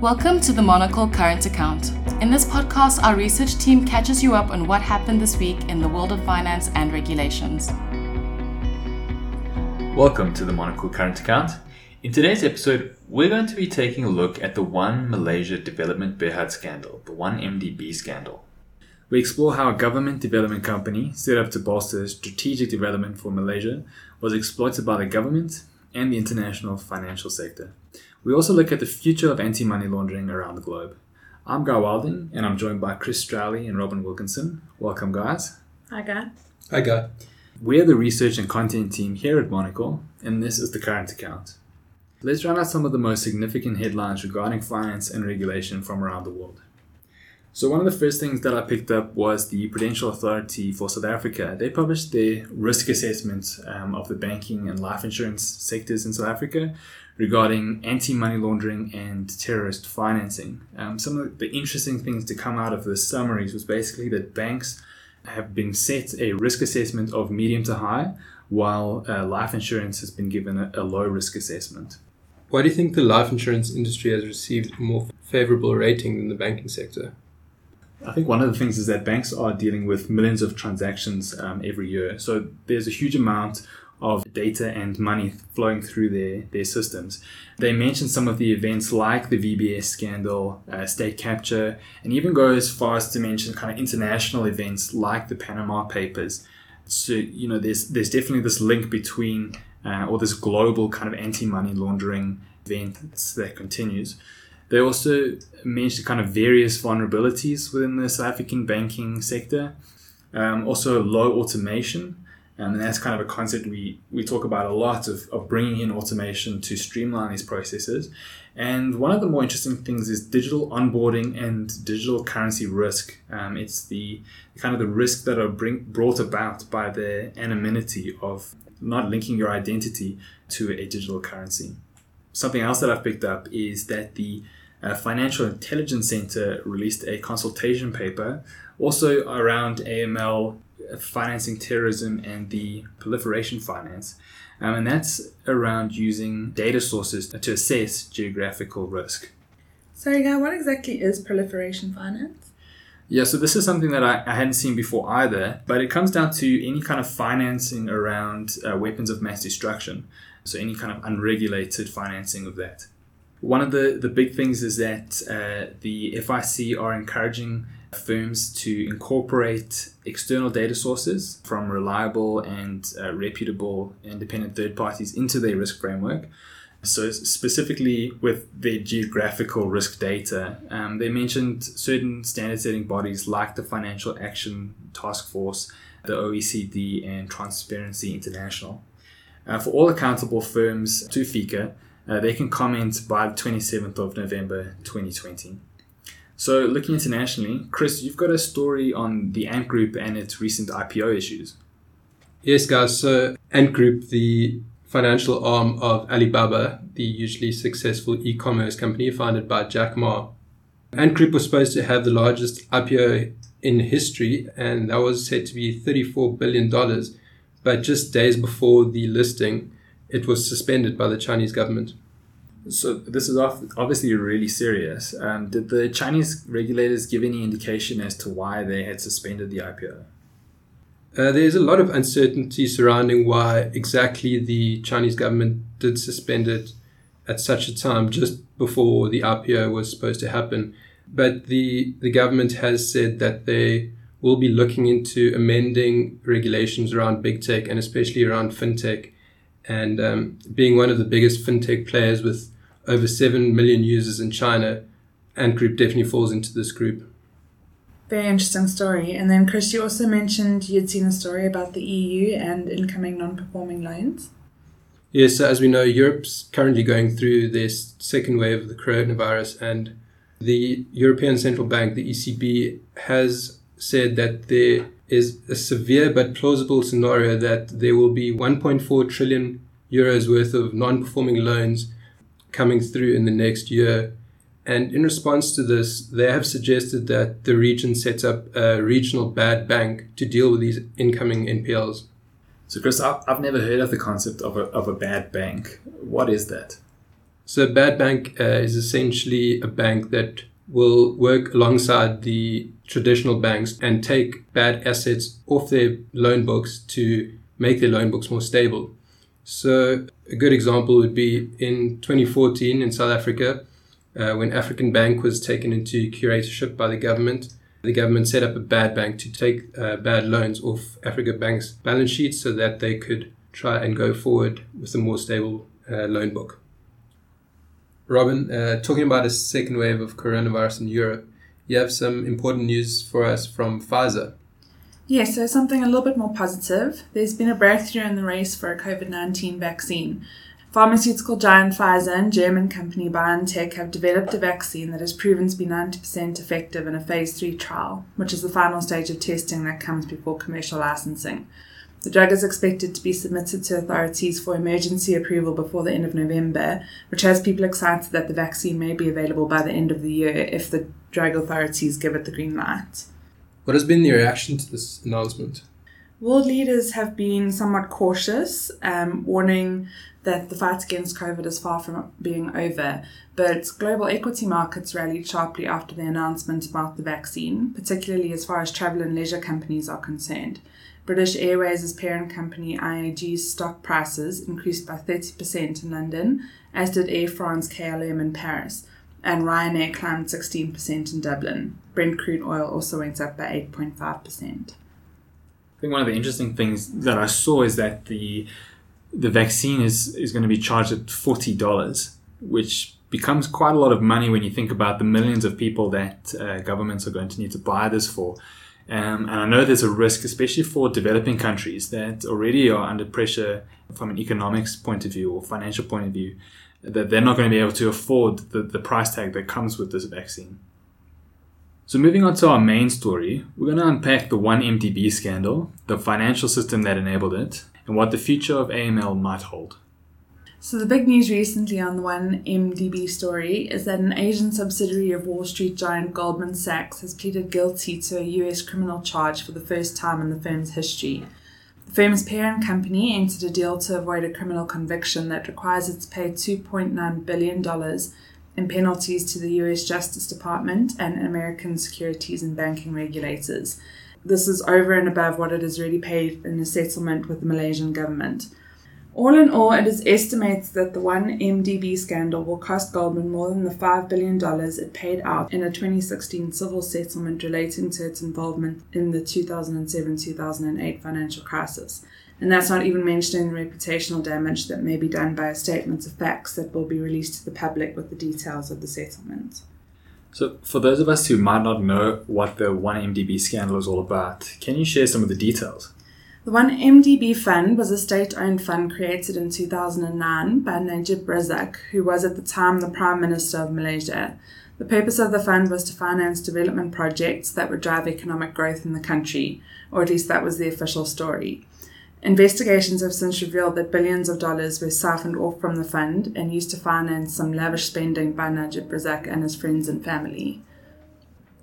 Welcome to the Monocle Current Account. In this podcast, our research team catches you up on what happened this week in the world of finance and regulations. Welcome to the Monocle Current Account. In today's episode, we're going to be taking a look at the One Malaysia Development Berhad scandal, the 1MDB scandal. We explore how a government development company set up to bolster strategic development for Malaysia was exploited by the government and the international financial sector. We also look at the future of anti money laundering around the globe. I'm Guy Wilding, and I'm joined by Chris Strowley and Robin Wilkinson. Welcome, guys. Hi, Guy. Hi, Guy. We're the research and content team here at Monocle, and this is the current account. Let's run out some of the most significant headlines regarding finance and regulation from around the world. So, one of the first things that I picked up was the Prudential Authority for South Africa. They published their risk assessment um, of the banking and life insurance sectors in South Africa regarding anti money laundering and terrorist financing. Um, some of the interesting things to come out of the summaries was basically that banks have been set a risk assessment of medium to high, while uh, life insurance has been given a, a low risk assessment. Why do you think the life insurance industry has received a more favorable rating than the banking sector? I think one of the things is that banks are dealing with millions of transactions um, every year. So there's a huge amount of data and money flowing through their, their systems. They mentioned some of the events like the VBS scandal, uh, state capture, and even go as far as to mention kind of international events like the Panama Papers. So, you know, there's, there's definitely this link between, uh, or this global kind of anti money laundering event that continues. They also mentioned kind of various vulnerabilities within the South African banking sector, um, also low automation. And that's kind of a concept we, we talk about a lot of, of bringing in automation to streamline these processes. And one of the more interesting things is digital onboarding and digital currency risk. Um, it's the kind of the risk that are bring, brought about by the anonymity of not linking your identity to a digital currency. Something else that I've picked up is that the uh, Financial Intelligence Center released a consultation paper also around AML, financing terrorism, and the proliferation finance. Um, and that's around using data sources to assess geographical risk. Sorry, Guy, what exactly is proliferation finance? Yeah, so this is something that I, I hadn't seen before either, but it comes down to any kind of financing around uh, weapons of mass destruction. So, any kind of unregulated financing of that. One of the, the big things is that uh, the FIC are encouraging firms to incorporate external data sources from reliable and uh, reputable independent third parties into their risk framework. So, specifically with their geographical risk data, um, they mentioned certain standard setting bodies like the Financial Action Task Force, the OECD, and Transparency International. Uh, for all accountable firms to FICA, uh, they can comment by the 27th of November 2020. So, looking internationally, Chris, you've got a story on the Ant Group and its recent IPO issues. Yes, guys. So, Ant Group, the financial arm of Alibaba, the hugely successful e commerce company founded by Jack Ma. Ant Group was supposed to have the largest IPO in history, and that was said to be $34 billion. But just days before the listing, it was suspended by the Chinese government. So this is obviously really serious. Um, did the Chinese regulators give any indication as to why they had suspended the IPO? Uh, there's a lot of uncertainty surrounding why exactly the Chinese government did suspend it at such a time, just before the IPO was supposed to happen. But the the government has said that they will be looking into amending regulations around big tech and especially around fintech and um, being one of the biggest fintech players with over 7 million users in China, Ant Group definitely falls into this group. Very interesting story. And then, Chris, you also mentioned you'd seen a story about the EU and incoming non performing loans. Yes, so as we know, Europe's currently going through this second wave of the coronavirus, and the European Central Bank, the ECB, has said that there is a severe but plausible scenario that there will be 1.4 trillion euros worth of non-performing loans coming through in the next year. And in response to this, they have suggested that the region sets up a regional bad bank to deal with these incoming NPLs. So, Chris, I've never heard of the concept of a, of a bad bank. What is that? So, a bad bank uh, is essentially a bank that will work alongside the traditional banks and take bad assets off their loan books to make their loan books more stable. So, a good example would be in 2014 in South Africa, uh, when African Bank was taken into curatorship by the government. The government set up a bad bank to take uh, bad loans off Africa Bank's balance sheet so that they could try and go forward with a more stable uh, loan book. Robin, uh, talking about a second wave of coronavirus in Europe, you have some important news for us from Pfizer. Yes, yeah, so something a little bit more positive. There's been a breakthrough in the race for a COVID 19 vaccine. Pharmaceutical giant Pfizer and German company BioNTech have developed a vaccine that has proven to be 90% effective in a phase 3 trial, which is the final stage of testing that comes before commercial licensing. The drug is expected to be submitted to authorities for emergency approval before the end of November, which has people excited that the vaccine may be available by the end of the year if the drug authorities give it the green light. What has been the reaction to this announcement? World leaders have been somewhat cautious, um, warning that the fight against COVID is far from being over. But global equity markets rallied sharply after the announcement about the vaccine, particularly as far as travel and leisure companies are concerned. British Airways' parent company IAG's stock prices increased by 30% in London, as did Air France KLM in Paris, and Ryanair climbed 16% in Dublin. Brent crude oil also went up by 8.5%. I think one of the interesting things that I saw is that the the vaccine is is going to be charged at forty dollars, which becomes quite a lot of money when you think about the millions of people that uh, governments are going to need to buy this for. Um, and I know there's a risk, especially for developing countries that already are under pressure from an economics point of view or financial point of view, that they're not going to be able to afford the, the price tag that comes with this vaccine. So, moving on to our main story, we're going to unpack the 1MDB scandal, the financial system that enabled it, and what the future of AML might hold. So, the big news recently on the 1MDB story is that an Asian subsidiary of Wall Street giant Goldman Sachs has pleaded guilty to a US criminal charge for the first time in the firm's history. The firm's parent company entered a deal to avoid a criminal conviction that requires it to pay $2.9 billion in penalties to the US Justice Department and American securities and banking regulators. This is over and above what it has already paid in a settlement with the Malaysian government. All in all, it is estimated that the 1MDB scandal will cost Goldman more than the $5 billion it paid out in a 2016 civil settlement relating to its involvement in the 2007 2008 financial crisis. And that's not even mentioning the reputational damage that may be done by statements of facts that will be released to the public with the details of the settlement. So, for those of us who might not know what the 1MDB scandal is all about, can you share some of the details? The 1MDB Fund was a state owned fund created in 2009 by Najib Razak, who was at the time the Prime Minister of Malaysia. The purpose of the fund was to finance development projects that would drive economic growth in the country, or at least that was the official story. Investigations have since revealed that billions of dollars were siphoned off from the fund and used to finance some lavish spending by Najib Razak and his friends and family.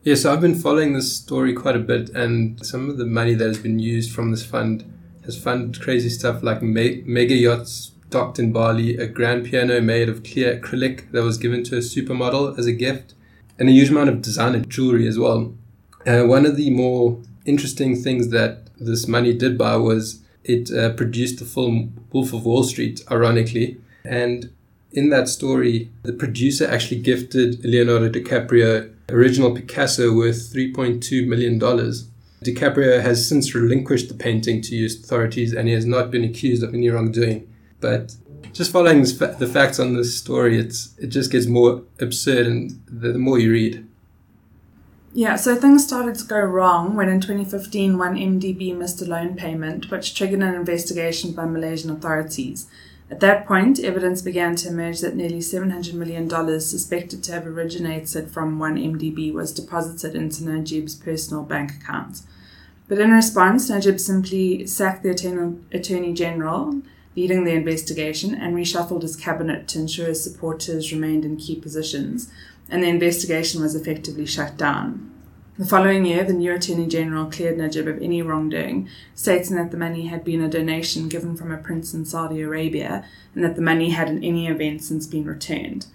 Yes, I've been following this story quite a bit, and some of the money that has been used from this fund has funded crazy stuff like me- mega yachts docked in Bali, a grand piano made of clear acrylic that was given to a supermodel as a gift, and a huge amount of designer jewelry as well. Uh, one of the more interesting things that this money did buy was it uh, produced the film Wolf of Wall Street, ironically. And in that story, the producer actually gifted Leonardo DiCaprio original Picasso worth $3.2 million. DiCaprio has since relinquished the painting to US authorities and he has not been accused of any wrongdoing. But just following the facts on this story, it's, it just gets more absurd and the, the more you read. Yeah, so things started to go wrong when in 2015 1MDB missed a loan payment, which triggered an investigation by Malaysian authorities. At that point, evidence began to emerge that nearly $700 million suspected to have originated from 1MDB was deposited into Najib's personal bank account. But in response, Najib simply sacked the Attorney, Attorney General leading the investigation and reshuffled his cabinet to ensure his supporters remained in key positions, and the investigation was effectively shut down. The following year, the new Attorney General cleared Najib of any wrongdoing, stating that the money had been a donation given from a prince in Saudi Arabia and that the money had in any event since been returned.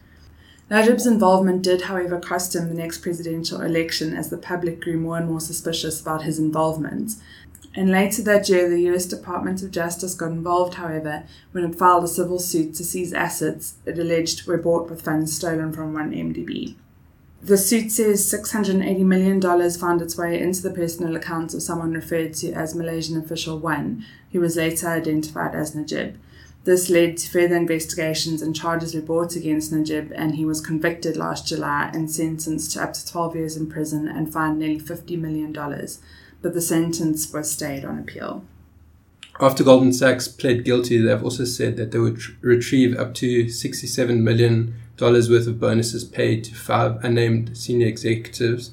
Najib's involvement did, however, cost him the next presidential election as the public grew more and more suspicious about his involvement. And later that year, the US Department of Justice got involved, however, when it filed a civil suit to seize assets it alleged were bought with funds stolen from 1MDB. The suit says $680 million found its way into the personal accounts of someone referred to as Malaysian Official 1, who was later identified as Najib. This led to further investigations and charges were brought against Najib, and he was convicted last July and sentenced to up to 12 years in prison and fined nearly $50 million. But the sentence was stayed on appeal. After Goldman Sachs pled guilty, they've also said that they would tr- retrieve up to $67 million worth of bonuses paid to five unnamed senior executives,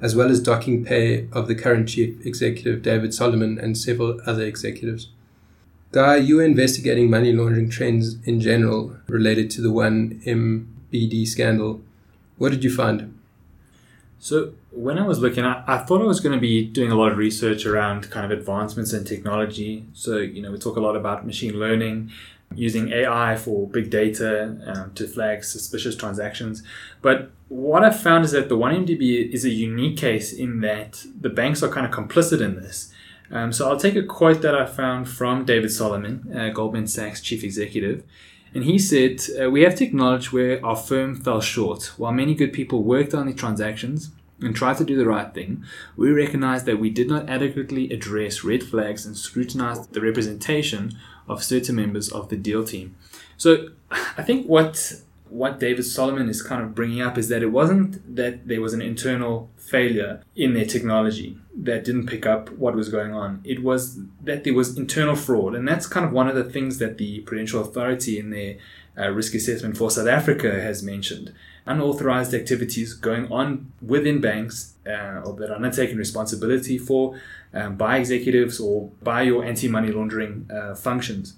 as well as docking pay of the current chief executive, David Solomon, and several other executives. Guy, you were investigating money laundering trends in general related to the 1MBD scandal. What did you find? So when I was looking, I, I thought I was going to be doing a lot of research around kind of advancements in technology. So you know, we talk a lot about machine learning, using AI for big data um, to flag suspicious transactions. But what I've found is that the 1MDB is a unique case in that the banks are kind of complicit in this. Um, so I'll take a quote that I found from David Solomon, uh, Goldman Sachs chief executive. And he said, uh, We have to acknowledge where our firm fell short. While many good people worked on the transactions and tried to do the right thing, we recognize that we did not adequately address red flags and scrutinize the representation of certain members of the deal team. So I think what what David Solomon is kind of bringing up is that it wasn't that there was an internal failure in their technology that didn't pick up what was going on. It was that there was internal fraud, and that's kind of one of the things that the Prudential Authority in their uh, risk assessment for South Africa has mentioned. Unauthorized activities going on within banks uh, or that are not taking responsibility for um, by executives or by your anti money laundering uh, functions.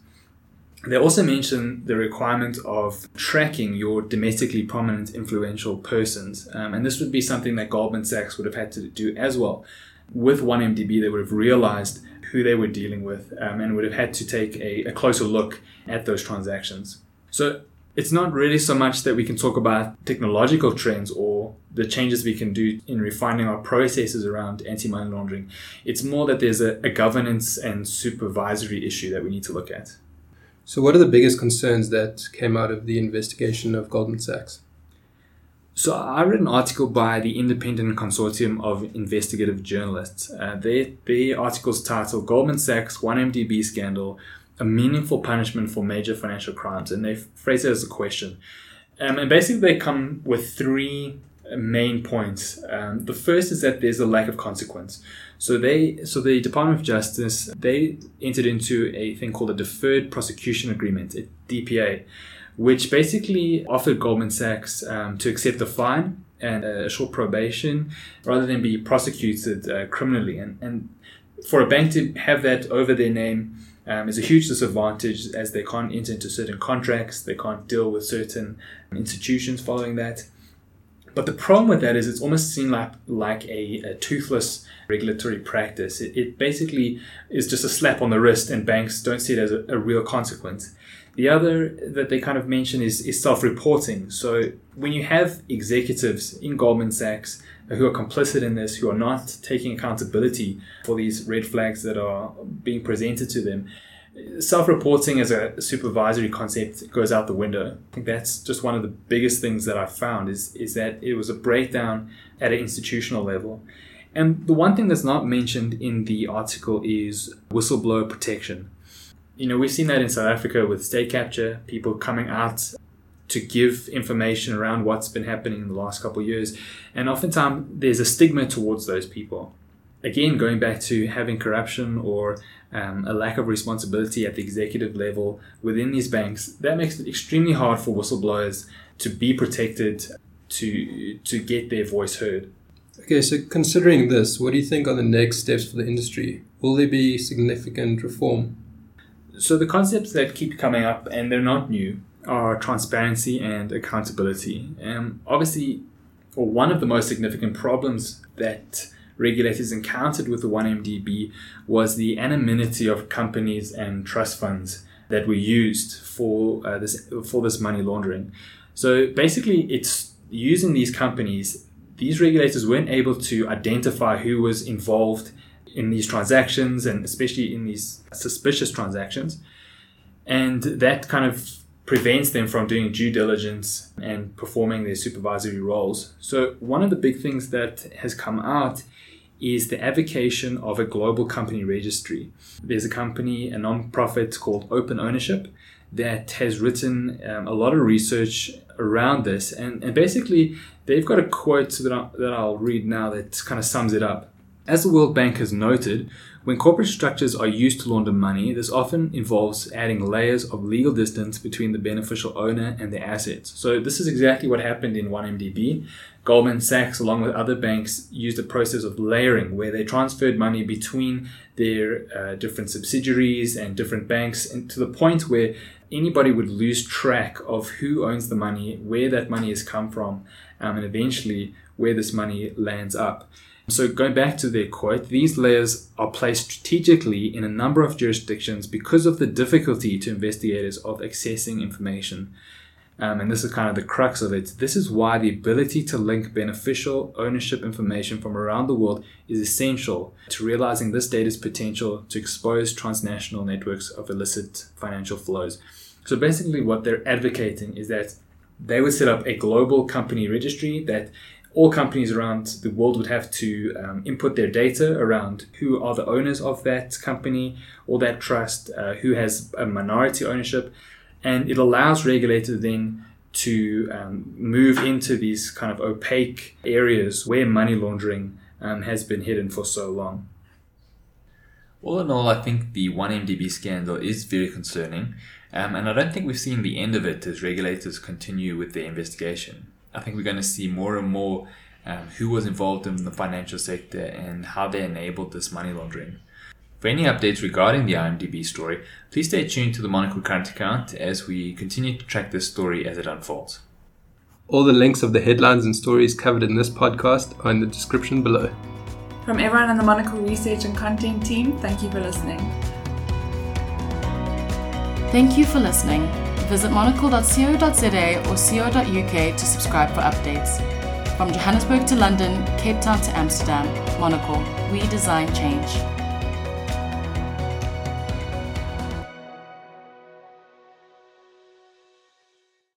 They also mention the requirement of tracking your domestically prominent influential persons. Um, and this would be something that Goldman Sachs would have had to do as well. With 1MDB, they would have realized who they were dealing with um, and would have had to take a, a closer look at those transactions. So it's not really so much that we can talk about technological trends or the changes we can do in refining our processes around anti money laundering. It's more that there's a, a governance and supervisory issue that we need to look at. So, what are the biggest concerns that came out of the investigation of Goldman Sachs? So, I read an article by the Independent Consortium of Investigative Journalists. Uh, their, their article's titled Goldman Sachs 1MDB Scandal A Meaningful Punishment for Major Financial Crimes. And they phrase it as a question. Um, and basically, they come with three main points. Um, the first is that there's a lack of consequence. So they, so the Department of Justice, they entered into a thing called a Deferred Prosecution Agreement, a DPA, which basically offered Goldman Sachs um, to accept a fine and a short probation rather than be prosecuted uh, criminally. And, and for a bank to have that over their name um, is a huge disadvantage as they can't enter into certain contracts, they can't deal with certain institutions following that. But the problem with that is it's almost seen like like a, a toothless regulatory practice. It, it, basically is just a slap on the wrist, and banks don't see it as a, a real consequence. The other that they kind of mention is, is self reporting. So when you have executives in Goldman Sachs Uh, who are complicit in this, who are not taking accountability for these red flags that are being presented to them, self-reporting as a supervisory concept goes out the window. I think that's just one of the biggest things that I found is is that it was a breakdown at an institutional level. And the one thing that's not mentioned in the article is whistleblower protection. You know, we've seen that in South Africa with state capture, people coming out to give information around what's been happening in the last couple of years. And oftentimes there's a stigma towards those people. Again, going back to having corruption or um, a lack of responsibility at the executive level within these banks, that makes it extremely hard for whistleblowers to be protected, to to get their voice heard. Okay, so considering this, what do you think are the next steps for the industry? Will there be significant reform? So the concepts that keep coming up, and they're not new, are transparency and accountability. And obviously, one of the most significant problems that regulators encountered with the 1MDB was the anonymity of companies and trust funds that were used for uh, this for this money laundering. So basically, it's using these companies. These regulators weren't able to identify who was involved in these transactions and especially in these suspicious transactions. And that kind of prevents them from doing due diligence and performing their supervisory roles. So, one of the big things that has come out is the avocation of a global company registry. There's a company, a non-profit called Open Ownership, that has written um, a lot of research around this, and, and basically they've got a quote that, I, that I'll read now that kind of sums it up. As the World Bank has noted, when corporate structures are used to launder money, this often involves adding layers of legal distance between the beneficial owner and the assets. So, this is exactly what happened in 1MDB. Goldman Sachs, along with other banks, used a process of layering where they transferred money between their uh, different subsidiaries and different banks, and to the point where anybody would lose track of who owns the money, where that money has come from, um, and eventually where this money lands up. So, going back to their quote, these layers are placed strategically in a number of jurisdictions because of the difficulty to investigators of accessing information. Um, and this is kind of the crux of it. This is why the ability to link beneficial ownership information from around the world is essential to realizing this data's potential to expose transnational networks of illicit financial flows. So basically, what they're advocating is that they would set up a global company registry that all companies around the world would have to um, input their data around who are the owners of that company or that trust, uh, who has a minority ownership, and it allows regulators then to um, move into these kind of opaque areas where money laundering um, has been hidden for so long. All in all, I think the 1MDB scandal is very concerning, um, and I don't think we've seen the end of it as regulators continue with their investigation. I think we're going to see more and more um, who was involved in the financial sector and how they enabled this money laundering. For any updates regarding the 1MDB story, please stay tuned to the Monocle Current Account as we continue to track this story as it unfolds. All the links of the headlines and stories covered in this podcast are in the description below. From everyone on the Monocle Research and Content team, thank you for listening. Thank you for listening. Visit monocle.co.za or co.uk to subscribe for updates. From Johannesburg to London, Cape Town to Amsterdam, Monocle, we design change.